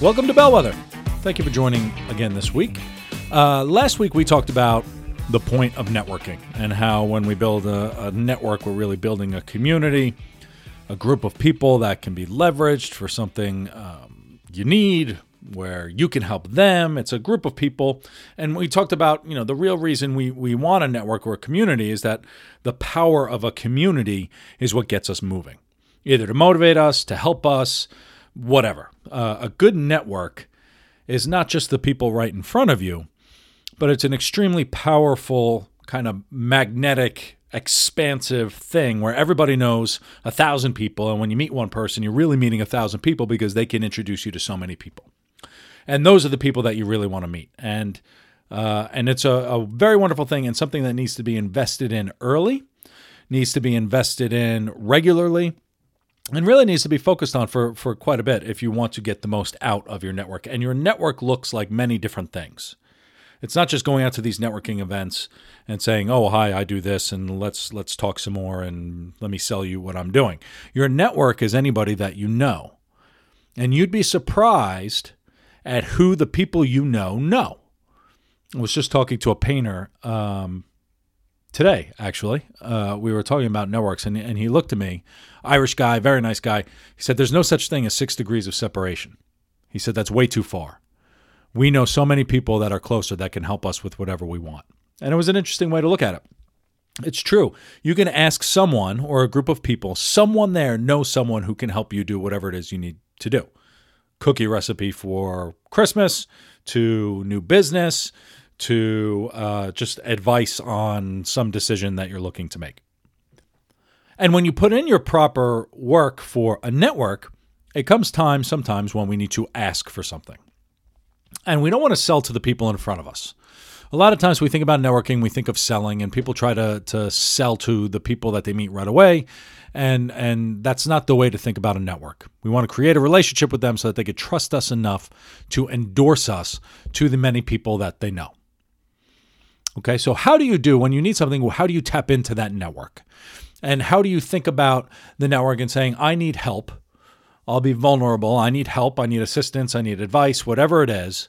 Welcome to Bellwether. Thank you for joining again this week. Uh, last week we talked about the point of networking and how when we build a, a network, we're really building a community, a group of people that can be leveraged for something um, you need, where you can help them. It's a group of people. And we talked about, you know, the real reason we, we want a network or a community is that the power of a community is what gets us moving, either to motivate us, to help us, whatever. Uh, a good network is not just the people right in front of you, but it's an extremely powerful, kind of magnetic, expansive thing where everybody knows a thousand people. And when you meet one person, you're really meeting a thousand people because they can introduce you to so many people. And those are the people that you really want to meet. And uh, and it's a, a very wonderful thing and something that needs to be invested in early, needs to be invested in regularly and really needs to be focused on for, for quite a bit if you want to get the most out of your network. And your network looks like many different things. It's not just going out to these networking events and saying, "Oh, hi, I do this and let's let's talk some more and let me sell you what I'm doing." Your network is anybody that you know. And you'd be surprised at who the people you know know. I was just talking to a painter um, today, actually. Uh, we were talking about networks, and, and he looked at me, Irish guy, very nice guy. He said, There's no such thing as six degrees of separation. He said, That's way too far. We know so many people that are closer that can help us with whatever we want. And it was an interesting way to look at it. It's true. You can ask someone or a group of people, someone there knows someone who can help you do whatever it is you need to do. Cookie recipe for Christmas to new business to uh, just advice on some decision that you're looking to make. And when you put in your proper work for a network, it comes time sometimes when we need to ask for something. And we don't want to sell to the people in front of us. A lot of times we think about networking, we think of selling, and people try to, to sell to the people that they meet right away. And, and that's not the way to think about a network. We want to create a relationship with them so that they could trust us enough to endorse us to the many people that they know. Okay, so how do you do when you need something? How do you tap into that network? And how do you think about the network and saying, I need help? I'll be vulnerable. I need help. I need assistance. I need advice, whatever it is.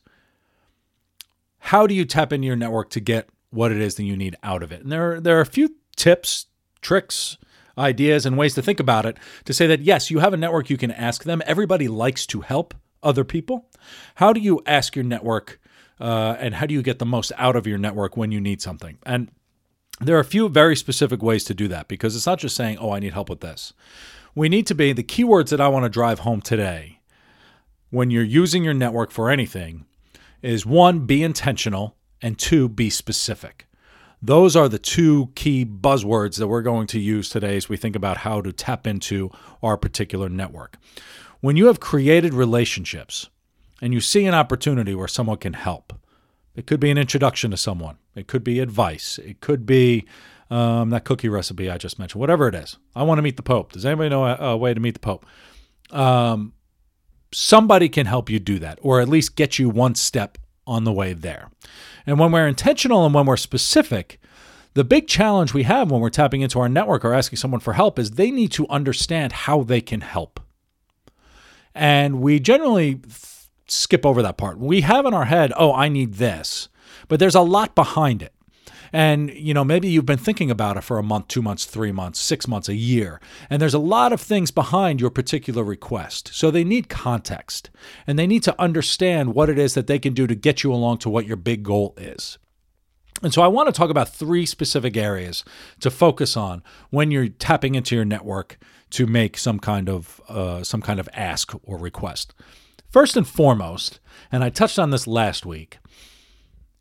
How do you tap into your network to get what it is that you need out of it? And there, there are a few tips, tricks, ideas, and ways to think about it to say that yes, you have a network you can ask them. Everybody likes to help other people. How do you ask your network uh, and how do you get the most out of your network when you need something? And there are a few very specific ways to do that because it's not just saying, oh, I need help with this. We need to be the keywords that I want to drive home today when you're using your network for anything is one, be intentional, and two, be specific. Those are the two key buzzwords that we're going to use today as we think about how to tap into our particular network. When you have created relationships, and you see an opportunity where someone can help. It could be an introduction to someone, it could be advice, it could be um, that cookie recipe I just mentioned, whatever it is. I want to meet the Pope. Does anybody know a, a way to meet the Pope? Um, somebody can help you do that, or at least get you one step on the way there. And when we're intentional and when we're specific, the big challenge we have when we're tapping into our network or asking someone for help is they need to understand how they can help. And we generally skip over that part. We have in our head, oh, I need this, but there's a lot behind it. And, you know, maybe you've been thinking about it for a month, two months, three months, six months, a year. And there's a lot of things behind your particular request. So they need context and they need to understand what it is that they can do to get you along to what your big goal is. And so I want to talk about three specific areas to focus on when you're tapping into your network to make some kind of uh, some kind of ask or request. First and foremost, and I touched on this last week,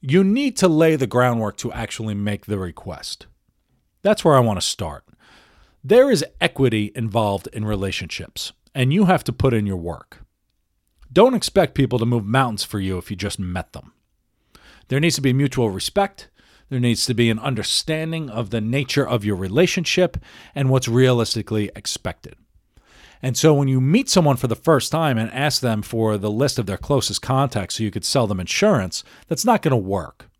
you need to lay the groundwork to actually make the request. That's where I want to start. There is equity involved in relationships, and you have to put in your work. Don't expect people to move mountains for you if you just met them. There needs to be mutual respect. There needs to be an understanding of the nature of your relationship and what's realistically expected. And so when you meet someone for the first time and ask them for the list of their closest contacts so you could sell them insurance, that's not going to work.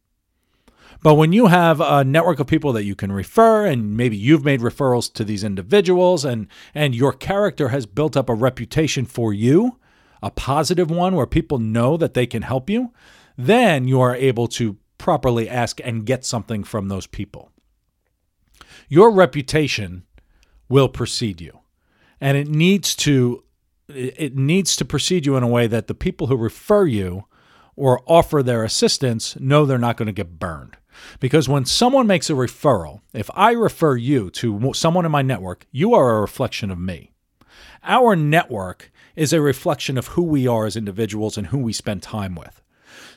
But when you have a network of people that you can refer, and maybe you've made referrals to these individuals, and, and your character has built up a reputation for you, a positive one where people know that they can help you, then you are able to properly ask and get something from those people. Your reputation will precede you and it needs to it needs to precede you in a way that the people who refer you or offer their assistance know they're not going to get burned. Because when someone makes a referral, if I refer you to someone in my network, you are a reflection of me. Our network is a reflection of who we are as individuals and who we spend time with.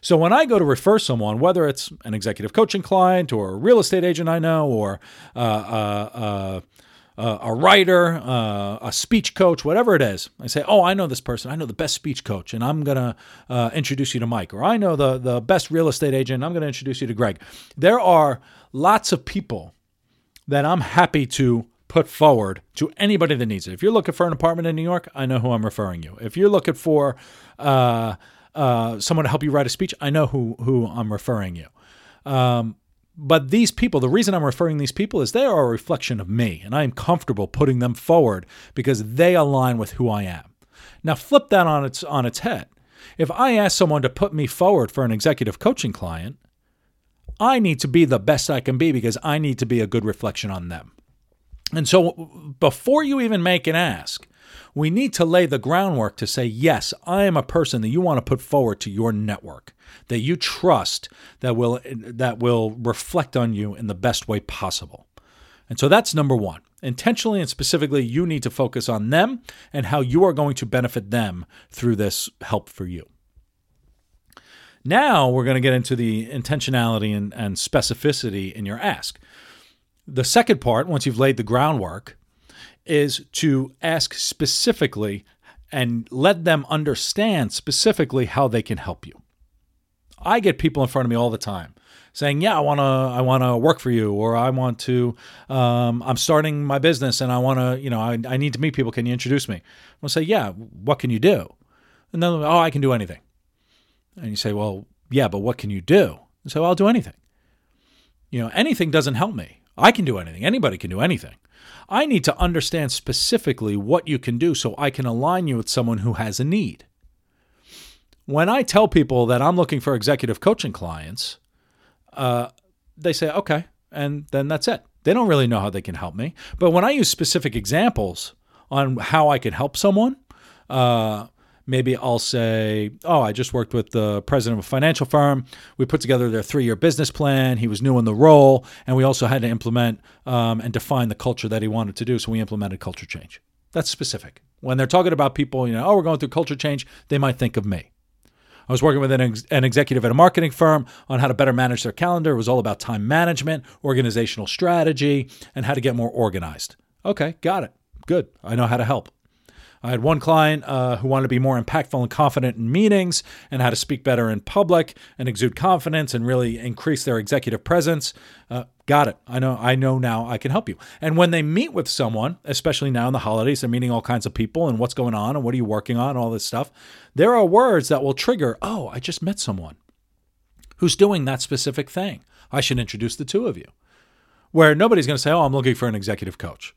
So when I go to refer someone, whether it's an executive coaching client or a real estate agent I know or uh, uh, uh, uh, a writer, uh, a speech coach, whatever it is. I say, oh, I know this person. I know the best speech coach, and I'm to uh, introduce you to Mike. Or I know the, the best real estate agent, I'm to introduce you to Greg. There are lots of people that I'm happy to put forward to anybody that needs it. If you're looking for an apartment in New York, I know who I'm referring you. If you're looking for uh, uh, someone to help you write a speech, I know who, who I'm referring you. Um, but these people, the reason I'm referring these people is they are a reflection of me, and I am comfortable putting them forward because they align with who I am. Now flip that on its on its head. If I ask someone to put me forward for an executive coaching client, I need to be the best I can be because I need to be a good reflection on them. And so before you even make an ask, we need to lay the groundwork to say, yes, I am a person that you want to put forward to your network, that you trust that will that will reflect on you in the best way possible. And so that's number 1. Intentionally and specifically, you need to focus on them and how you are going to benefit them through this help for you. Now we're going to get into the intentionality and, and specificity in your ask. The second part, once you've laid the groundwork, is to ask specifically and let them understand specifically how they can help you. I get people in front of me all the time saying, "Yeah, I want to I want to work for you or I want to um, I'm starting my business and I want to, you know, I, I need to meet people. Can you introduce me?" I'll say, "Yeah, what can you do?" And then, "Oh, I can do anything." And you say, "Well, yeah, but what can you do?" And so, "I'll do anything." You know, anything doesn't help me. I can do anything. Anybody can do anything. I need to understand specifically what you can do so I can align you with someone who has a need. When I tell people that I'm looking for executive coaching clients, uh, they say, okay, and then that's it. They don't really know how they can help me. But when I use specific examples on how I can help someone, uh, maybe I'll say, Oh, I just worked with the president of a financial firm. We put together their three year business plan. He was new in the role, and we also had to implement um, and define the culture that he wanted to do. So we implemented culture change. That's specific. When they're talking about people, you know, oh, we're going through culture change, they might think of me. I was working with an, ex- an executive at a marketing firm on how to better manage their calendar. It was all about time management, organizational strategy, and how to get more organized. Okay, got it. Good. I know how to help. I had one client uh, who wanted to be more impactful and confident in meetings and how to speak better in public and exude confidence and really increase their executive presence. Uh, got it. I know. I know now. I can help you. And when they meet with someone, especially now in the holidays, they're meeting all kinds of people and what's going on and what are you working on, all this stuff. There are words that will trigger. Oh, I just met someone who's doing that specific thing. I should introduce the two of you. Where nobody's going to say, "Oh, I'm looking for an executive coach."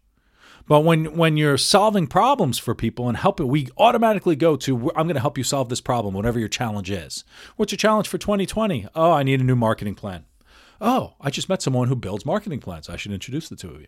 But when when you're solving problems for people and helping, we automatically go to I'm going to help you solve this problem, whatever your challenge is. What's your challenge for 2020? Oh, I need a new marketing plan. Oh, I just met someone who builds marketing plans. I should introduce the two of you.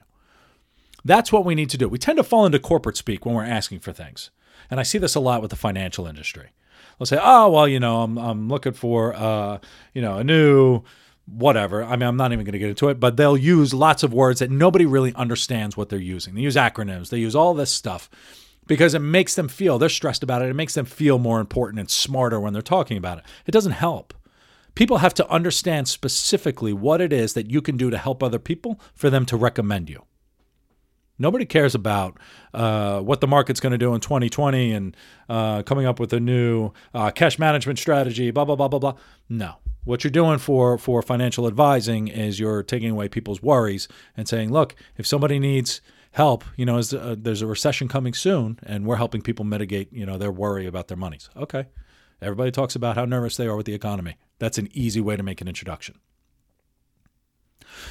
That's what we need to do. We tend to fall into corporate speak when we're asking for things. And I see this a lot with the financial industry. They'll say, "Oh, well, you know, I'm I'm looking for uh, you know, a new whatever. I mean, I'm not even going to get into it, but they'll use lots of words that nobody really understands what they're using. They use acronyms, they use all this stuff because it makes them feel they're stressed about it. It makes them feel more important and smarter when they're talking about it. It doesn't help. People have to understand specifically what it is that you can do to help other people for them to recommend you. Nobody cares about uh, what the market's going to do in 2020 and uh, coming up with a new uh, cash management strategy, blah, blah, blah, blah, blah. No. What you're doing for, for financial advising is you're taking away people's worries and saying, look, if somebody needs help, you know, uh, there's a recession coming soon and we're helping people mitigate, you know, their worry about their monies. Okay. Everybody talks about how nervous they are with the economy. That's an easy way to make an introduction.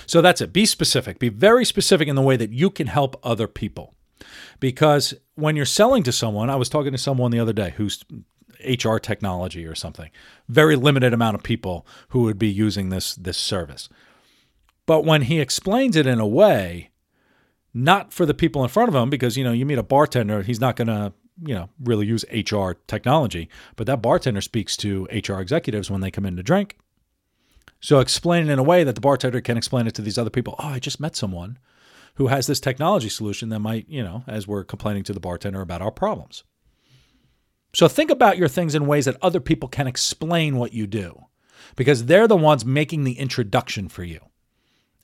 So that's it. Be specific. Be very specific in the way that you can help other people. Because when you're selling to someone, I was talking to someone the other day who's HR technology or something. Very limited amount of people who would be using this this service. But when he explains it in a way not for the people in front of him because you know, you meet a bartender, he's not going to you know really use HR technology, but that bartender speaks to HR executives when they come in to drink. So explain it in a way that the bartender can explain it to these other people. Oh, I just met someone who has this technology solution that might, you know, as we're complaining to the bartender about our problems. So think about your things in ways that other people can explain what you do because they're the ones making the introduction for you.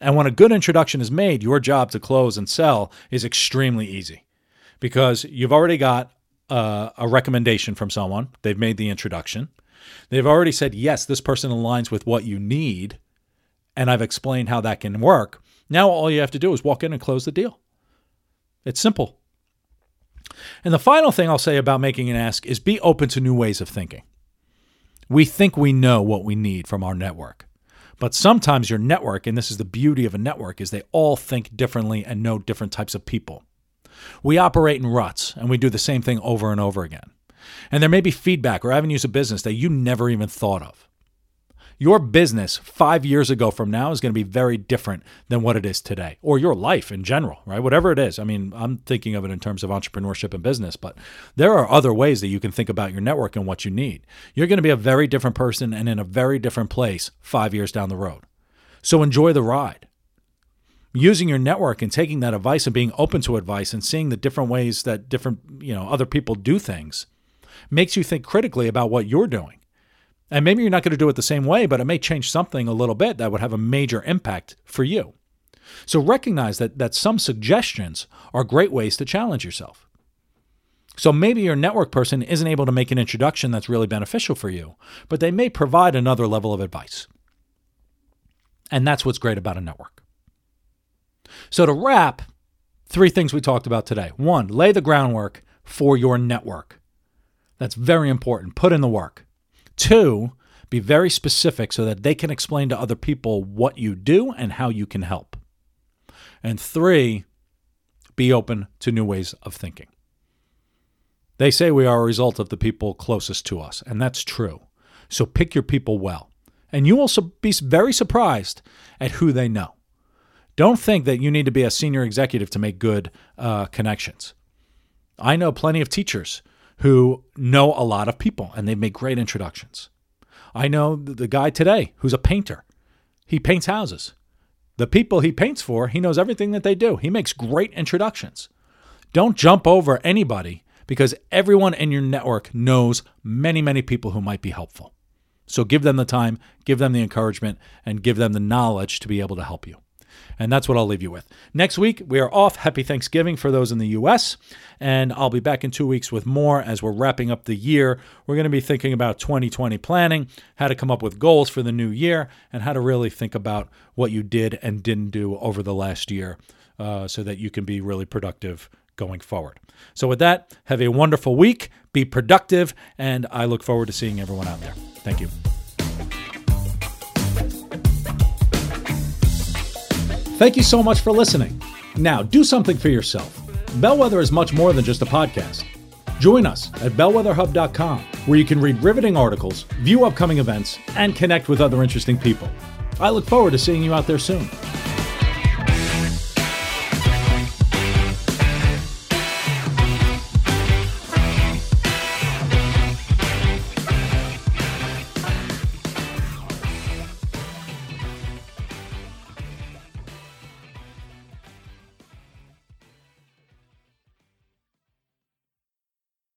And when a good introduction is made, your job to close and sell is extremely easy because you've already got uh, a recommendation from someone, they've made the introduction. They've already said, yes, this person aligns with what you need. And I've explained how that can work. Now all you have to do is walk in and close the deal. It's simple. And the final thing I'll say about making an ask is be open to new ways of thinking. We think we know what we need from our network. But sometimes your network, and this is the beauty of a network, is they all think differently and know different types of people. We operate in ruts and we do the same thing over and over again. And there may be feedback or avenues of business that you never even thought of. Your business five years ago from now is going to be very different than what it is today, or your life in general, right? Whatever it is. I mean, I'm thinking of it in terms of entrepreneurship and business, but there are other ways that you can think about your network and what you need. You're going to be a very different person and in a very different place five years down the road. So enjoy the ride. Using your network and taking that advice and being open to advice and seeing the different ways that different, you know, other people do things makes you think critically about what you're doing. And maybe you're not going to do it the same way, but it may change something a little bit that would have a major impact for you. So recognize that, that some suggestions are great ways to challenge yourself. So maybe your network person isn't able to make an introduction that's really beneficial for you, but they may provide another level of advice. And that's what's great about a network. So to wrap, three things we talked about today. One, lay the groundwork for your network. That's very important. Put in the work. Two, be very specific so that they can explain to other people what you do and how you can help. And three, be open to new ways of thinking. They say we are a result of the people closest to us, and that's true. So pick your people well. And you will be very surprised at who they know. Don't think that you need to be a senior executive to make good uh, connections. I know plenty of teachers who know a lot of people and they make great introductions. I know the guy today who's a painter. He paints houses. The people he paints for, he knows everything that they do. He makes great introductions. Don't jump over anybody because everyone in your network knows many, many people who might be helpful. So give them the time, give them the encouragement, and give them the knowledge to be able to help you. And that's what I'll leave you with. Next week, we are off. Happy Thanksgiving for those in the U.S. And I'll be back in two weeks with more as we're wrapping up the year. We're going to be thinking about 2020 planning, how to come up with goals for the new year, and how to really think about what you did and didn't do over the last year uh, so that you can be really productive going forward. So, with that, have a wonderful week, be productive, and I look forward to seeing everyone out there. Thank you. Thank you so much for listening. Now, do something for yourself. Bellwether is much more than just a podcast. Join us at bellwetherhub.com, where you can read riveting articles, view upcoming events, and connect with other interesting people. I look forward to seeing you out there soon.